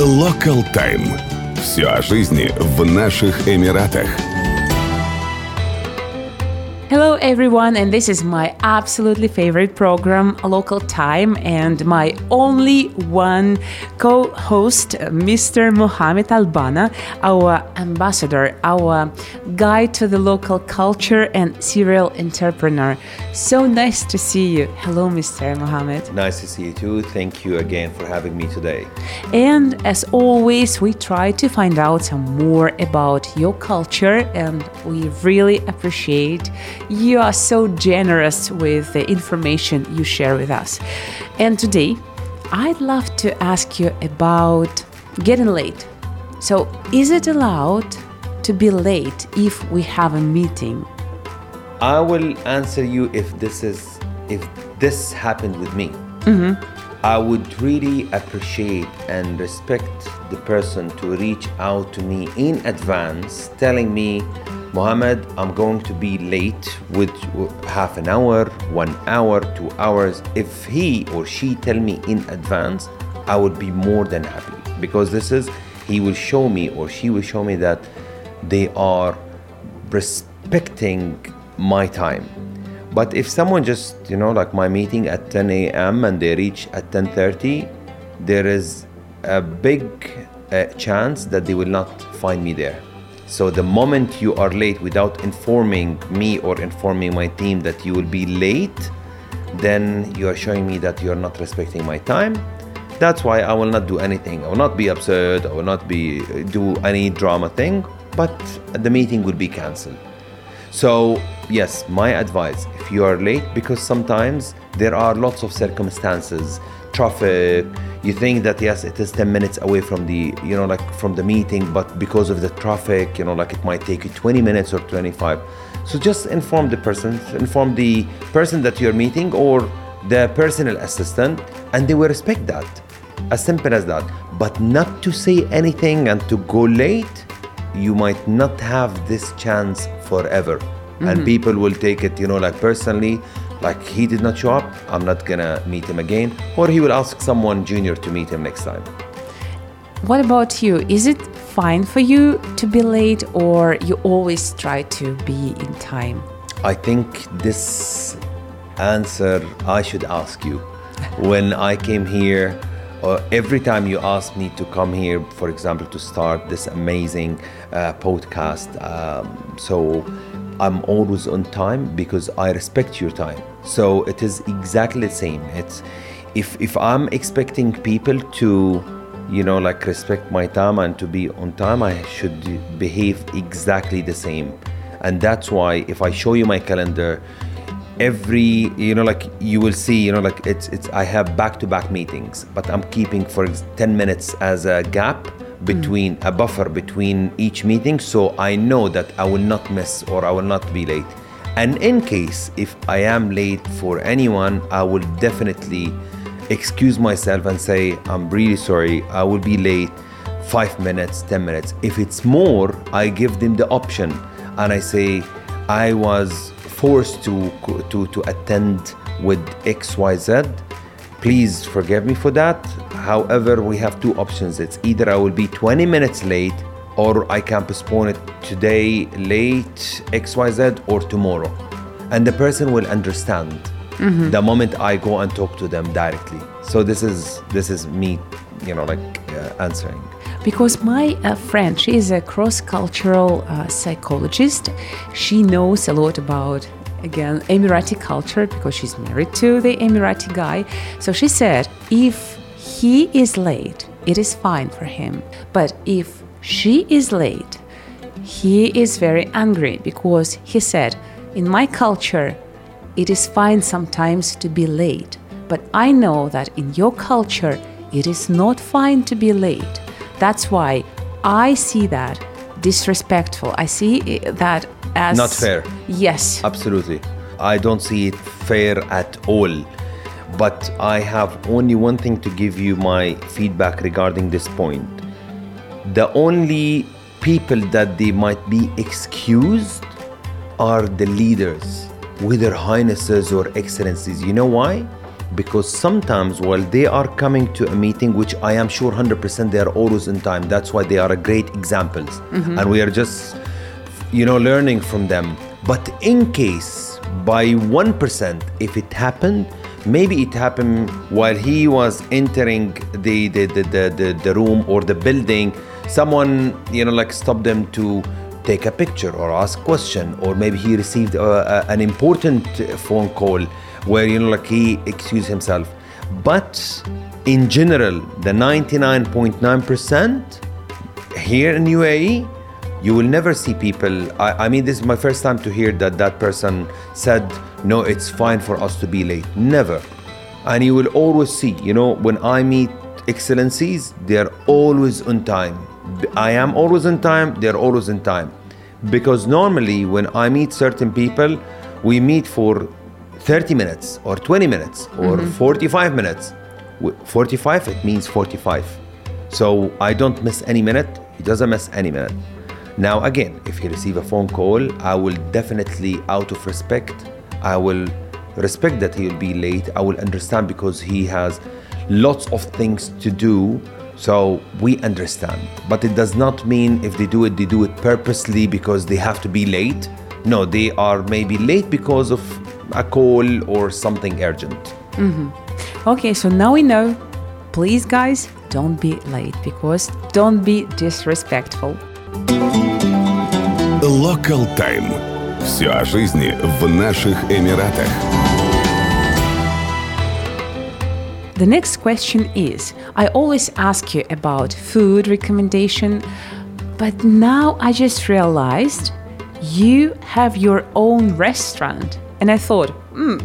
Local Time. Все о жизни в наших Эмиратах. Hello, everyone, and this is my absolutely favorite program, Local Time, and my only one co host, Mr. Mohammed Al Banna, our ambassador, our guide to the local culture and serial entrepreneur. So nice to see you. Hello, Mr. Mohammed. Nice to see you too. Thank you again for having me today. And as always, we try to find out some more about your culture, and we really appreciate you are so generous with the information you share with us. And today, I'd love to ask you about getting late. So, is it allowed to be late if we have a meeting? I will answer you if this is if this happened with me. Mm-hmm. I would really appreciate and respect the person to reach out to me in advance, telling me, Mohammed, I'm going to be late with half an hour, one hour, two hours. If he or she tell me in advance, I would be more than happy because this is he will show me or she will show me that they are respecting my time. But if someone just, you know, like my meeting at 10 a.m. and they reach at 10:30, there is a big uh, chance that they will not find me there. So the moment you are late without informing me or informing my team that you will be late, then you are showing me that you are not respecting my time. That's why I will not do anything. I will not be absurd. I will not be do any drama thing. But the meeting will be cancelled. So, yes, my advice if you are late, because sometimes there are lots of circumstances, traffic, you think that yes, it is 10 minutes away from the, you know, like from the meeting, but because of the traffic, you know, like it might take you 20 minutes or 25. So just inform the person, inform the person that you're meeting or the personal assistant, and they will respect that. As simple as that. But not to say anything and to go late, you might not have this chance forever. And mm-hmm. people will take it, you know, like personally, like he did not show up, I'm not gonna meet him again. Or he will ask someone junior to meet him next time. What about you? Is it fine for you to be late or you always try to be in time? I think this answer I should ask you. when I came here, uh, every time you ask me to come here, for example, to start this amazing uh, podcast, um, so I'm always on time because I respect your time. So it is exactly the same. It's if if I'm expecting people to, you know, like respect my time and to be on time, I should behave exactly the same. And that's why if I show you my calendar, every you know like you will see you know like it's it's i have back-to-back meetings but i'm keeping for 10 minutes as a gap between hmm. a buffer between each meeting so i know that i will not miss or i will not be late. And in case if i am late for anyone i will definitely excuse myself and say i'm really sorry i will be late 5 minutes 10 minutes. If it's more i give them the option and i say i was forced to to to attend with XYZ. Please forgive me for that. However, we have two options. It's either I will be 20 minutes late or I can postpone it today late XYZ or tomorrow. And the person will understand the moment I go and talk to them directly. So this is this is me, you know, like uh, answering. Because my uh, friend, she is a cross cultural uh, psychologist. She knows a lot about, again, Emirati culture because she's married to the Emirati guy. So she said if he is late, it is fine for him. But if she is late, he is very angry because he said, in my culture, it is fine sometimes to be late. But I know that in your culture, it is not fine to be late. That's why I see that disrespectful. I see that as Not fair. Yes. Absolutely. I don't see it fair at all. But I have only one thing to give you my feedback regarding this point. The only people that they might be excused are the leaders, whether highnesses or excellencies. You know why? Because sometimes while they are coming to a meeting which i am sure 100% they are always in time that's why they are a great examples. And we are just you know learning from them. But in case by 1% if it happened maybe it happened while he was entering the the, the, the, the, the room or the building someone you know like stopped them to take a picture or ask question or maybe he received uh, uh, an important phone call where you know like he excused himself. But in general the 99.9% here in UAE you will never see people I, I mean this is my first time to hear that that person said no it's fine for us to be late. Never. And you will always see you know when i meet excellencies they're always on time. I am always on time they're always on time. Because normally when i meet certain people we meet for 30 minutes or 20 minutes or mm-hmm. 45 minutes 45 it means 45 so i don't miss any minute he doesn't miss any minute now, again, if he receive a phone call, I will definitely, out of respect, I will respect that he will be late. I will understand because he has lots of things to do. So we understand. But it does not mean if they do it, they do it purposely because they have to be late. No, they are maybe late because of a call or something urgent. Okay, so now we know. Please, guys, don't be late because don't be disrespectful. Local Time. Все о жизни в наших Эмиратах. The next question is I always ask you about food recommendation, but now I just realized you have your own restaurant. And I thought, hmm,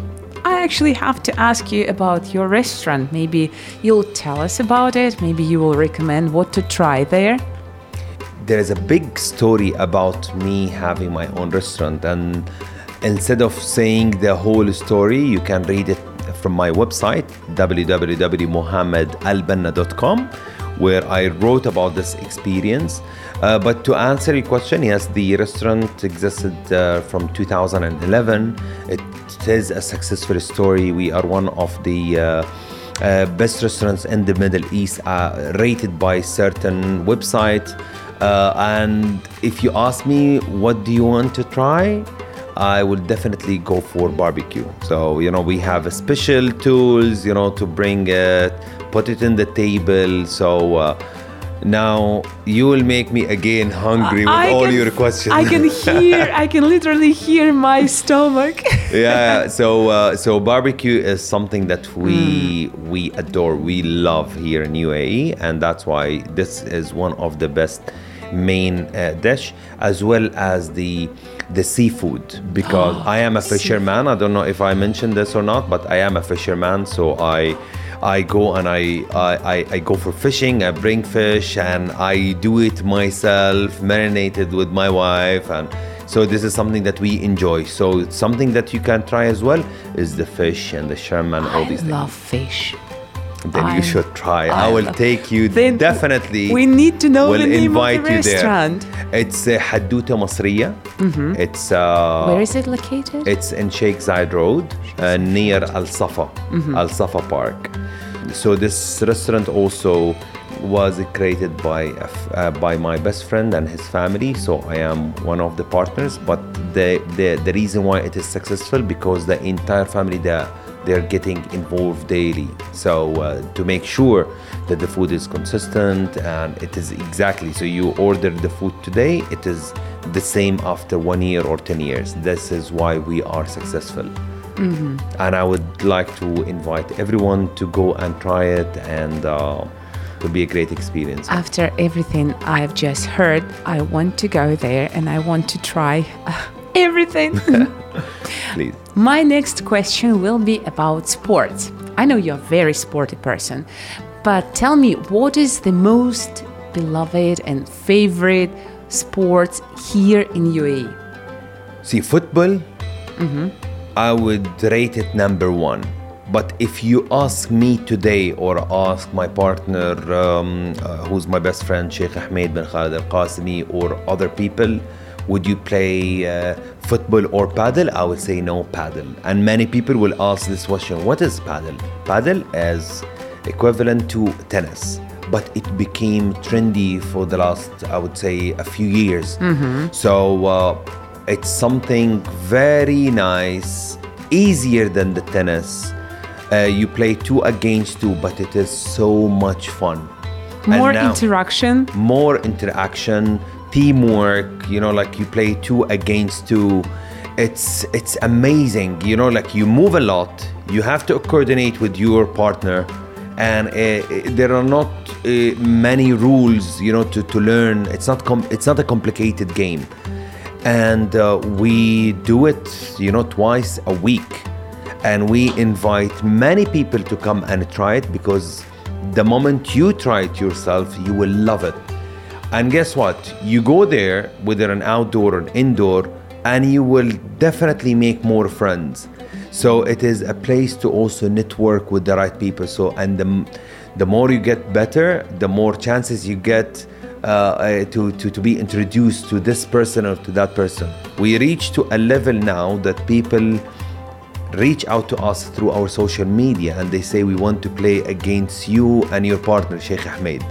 I actually have to ask you about your restaurant. Maybe you'll tell us about it, maybe you will recommend what to try there. there is a big story about me having my own restaurant and instead of saying the whole story you can read it from my website www.mohammedalbanna.com where i wrote about this experience Uh, but to answer your question yes the restaurant existed uh, from 2011 it is a successful story we are one of the uh, uh, best restaurants in the Middle East uh, rated by certain website. Uh, and if you ask me, what do you want to try? I will definitely go for barbecue. So, you know, we have special tools, you know, to bring it, put it in the table. So, now you will make me again hungry with I all can- your questions. I can hear, I can literally hear my stomach. yeah so uh, so barbecue is something that we we adore we love here in UAE and that's why this is one of the best main uh, dish as well as the the seafood because I am a fisherman I don't know if I mentioned this or not but I am a fisherman so I I go and I, I, I, I go for fishing, I bring fish and I do it myself, marinated with my wife and so this is something that we enjoy. So it's something that you can try as well is the fish and the shrimp and all I these love fish. Then I- you should try. I I, will take you Then definitely. we need to know will the name of the invite you restaurant. there. It's uh, Haddouta Masriya. It's uh, Where is it located? it's in Sheikh Zayed Road uh, near Al Safa, Al Safa Park. So this restaurant also was created by uh, by my best friend and his family. So I am one of the partners. But the the, the reason why it is successful because the entire family they they're getting involved daily. So uh, to make sure that the food is consistent and it is exactly so you order the food today, it is the same after one year or 10 years. This is why we are successful. And I would like to invite everyone to go and try it, and uh, it will be a great experience. After everything I've just heard, I want to go there and I want to try uh, everything. Please. My next question will be about sports. I know you're a very sporty person, but tell me what is the most beloved and favorite sports here in? UAE? See, football, I would rate it number one. But if you ask me today or ask my partner, um, uh, who's my best friend, Sheikh Ahmed bin Khalid Al Qasimi, or other people, would you play uh, football or paddle? I would say no paddle. And many people will ask this question: What is paddle? Paddle is equivalent to tennis, but it became trendy for the last, I would say, a few years. So uh, it's something very nice, easier than the tennis. Uh, you play two against two, but it is so much fun. More now- interaction. more interaction teamwork you know like you play two against two it's it's amazing you know like you move a lot you have to coordinate with your partner and uh, uh, there are not uh, many rules you know to, to learn it's not com- it's not a complicated game and uh, we do it you know twice a week. And we invite many people to come and try it because the moment you try it yourself you will love it. And guess what? You go there whether an outdoor or an indoor and you will definitely make more friends. So it is a place to also network with the right people. So and the, the more you get better the more chances you get uh, to, to, to be introduced to this person or to that person. We reach to a level now that people reach out to us through our social media and they say we want to play against you and your partner Sheikh Ahmed.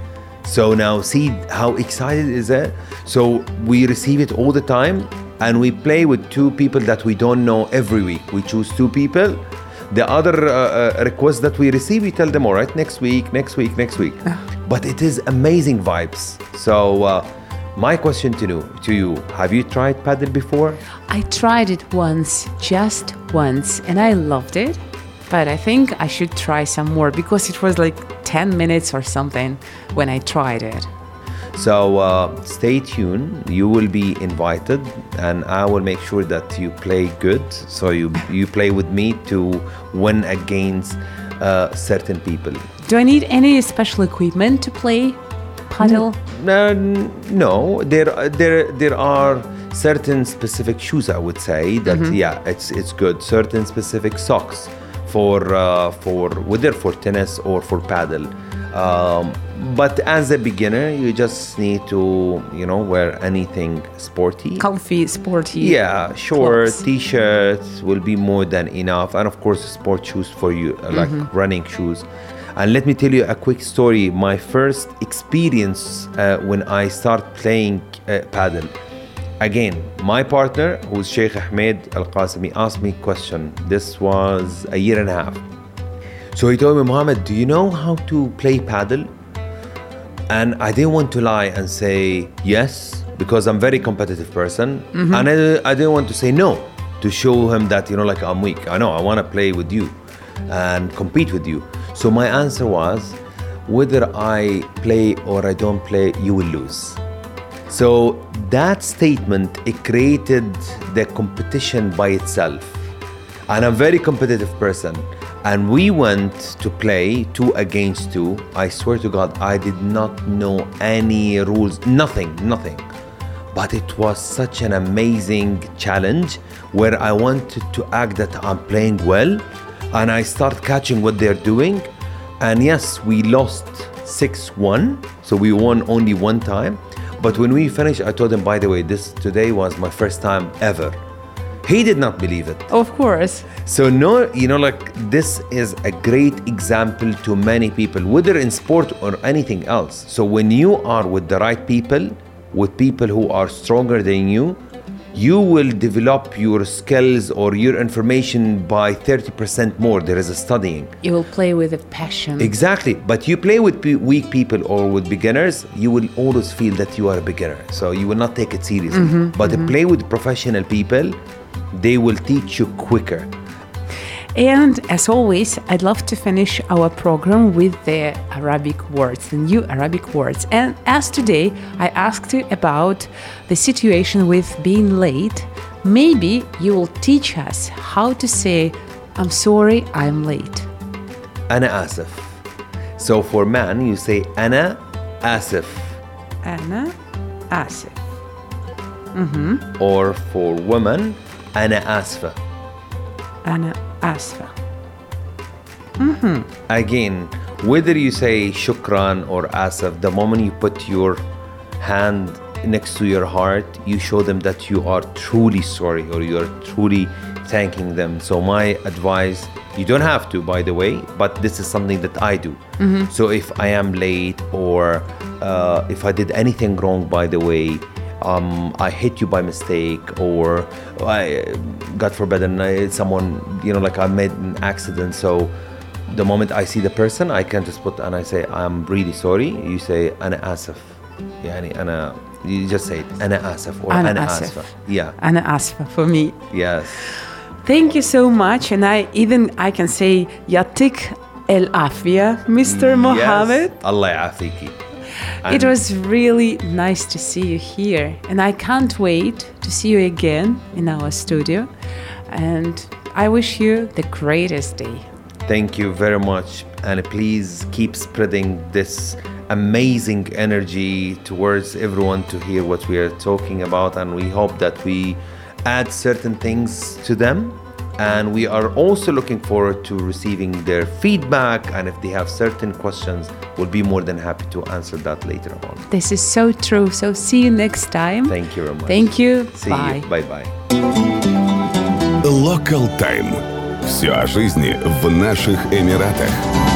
So now see how excited is that? So we receive it all the time and we play with two people that we don't know every week. We choose two people. The other uh, uh, requests that we receive, we tell them, all right, next week, next week, next week. But it is amazing vibes. So uh, my question to you, to you, have you tried paddle before? I tried it once, just once, and I loved it. But I think I should try some more because it was like 10 minutes or something when I tried it. So uh, stay tuned. You will be invited, and I will make sure that you play good. So you you play with me to win against uh, certain people. Do I need any special equipment to play paddle? Uh, no, there there there are certain specific shoes. I would say that yeah, it's it's good. Certain specific socks for uh, for whether for tennis or for paddle. Um, but as a beginner, you just need to you know wear anything sporty. Comfy, sporty. Yeah, clothes. t-shirts will be more than enough, and of course, sport shoes for you, uh, like running shoes. And let me tell you a quick story. My first experience uh, when I start playing uh, paddle. Again, my partner, who's Sheikh Ahmed Al Qasimi, asked me a question. This was a year and a half. So he told me, Mohammed, do you know how to play paddle? And I didn't want to lie and say yes because I'm a very competitive person, and I, I didn't want to say no to show him that you know like I'm weak. I know I want to play with you and compete with you. So my answer was, whether I play or I don't play, you will lose. So that statement it created the competition by itself. And I'm a very competitive person. And we went to play two against two. I swear to God, I did not know any rules, nothing, nothing. But it was such an amazing challenge where I wanted to act that I'm playing well and I start catching what they're doing. And yes, we lost 6 1, so we won only one time. But when we finished, I told him, by the way, this today was my first time ever. He did not believe it. Of course. So no, you know, like this is a great example to many people, whether in sport or anything else. So when you are with the right people, with people who are stronger than you, you will develop your skills or your information by 30% more. There is a studying. You will play with a passion. Exactly. But you play with pe- weak people or with beginners, you will always feel that you are a beginner. So you will not take it seriously. Mm-hmm. but mm-hmm. play with professional people, they will teach you quicker. And as always, I'd love to finish our program with the Arabic words, the new Arabic words. And as today, I asked you about the situation with being late, maybe you will teach us how to say, I'm sorry, I'm late. Ana asif. So for man, you say ana asif. Ana asif. Mm-hmm. Or for woman, ana asfa. أنا آسفة. Again, whether you say shukran or asaf, the moment you put your hand next to your heart, you show them that you are truly sorry or you are truly thanking them. So my advice, you don't have to, by the way, but this is something that I do. So if I am late or uh, if I did anything wrong, by the way, um, I hit you by mistake, or I, God forbid, and I, someone, you know, like I made an accident. So the moment I see the person, I can just put and I say, I'm really sorry. You say, Ana asaf. yeah, Ana, you just say it, Ana asaf or Ana, Ana Yeah. Ana asaf for me. Yes. Thank you so much. And I even I can say, Yatik el afia, Mr. Mm, yes. Mohammed. Allah yafiki. And it was really nice to see you here. And I can't wait to see you again in our studio. And I wish you the greatest day. Thank you very much. And please keep spreading this amazing energy towards everyone to hear what we are talking about. And we hope that we add certain things to them And we are also looking forward to receiving their feedback. And if they have certain questions, we'll be more than happy to answer that later on. This is so true. So see you next time. Thank you very much. Thank you. See Bye. you. Bye bye. Local Time. Все о жизни в наших Эмиратах.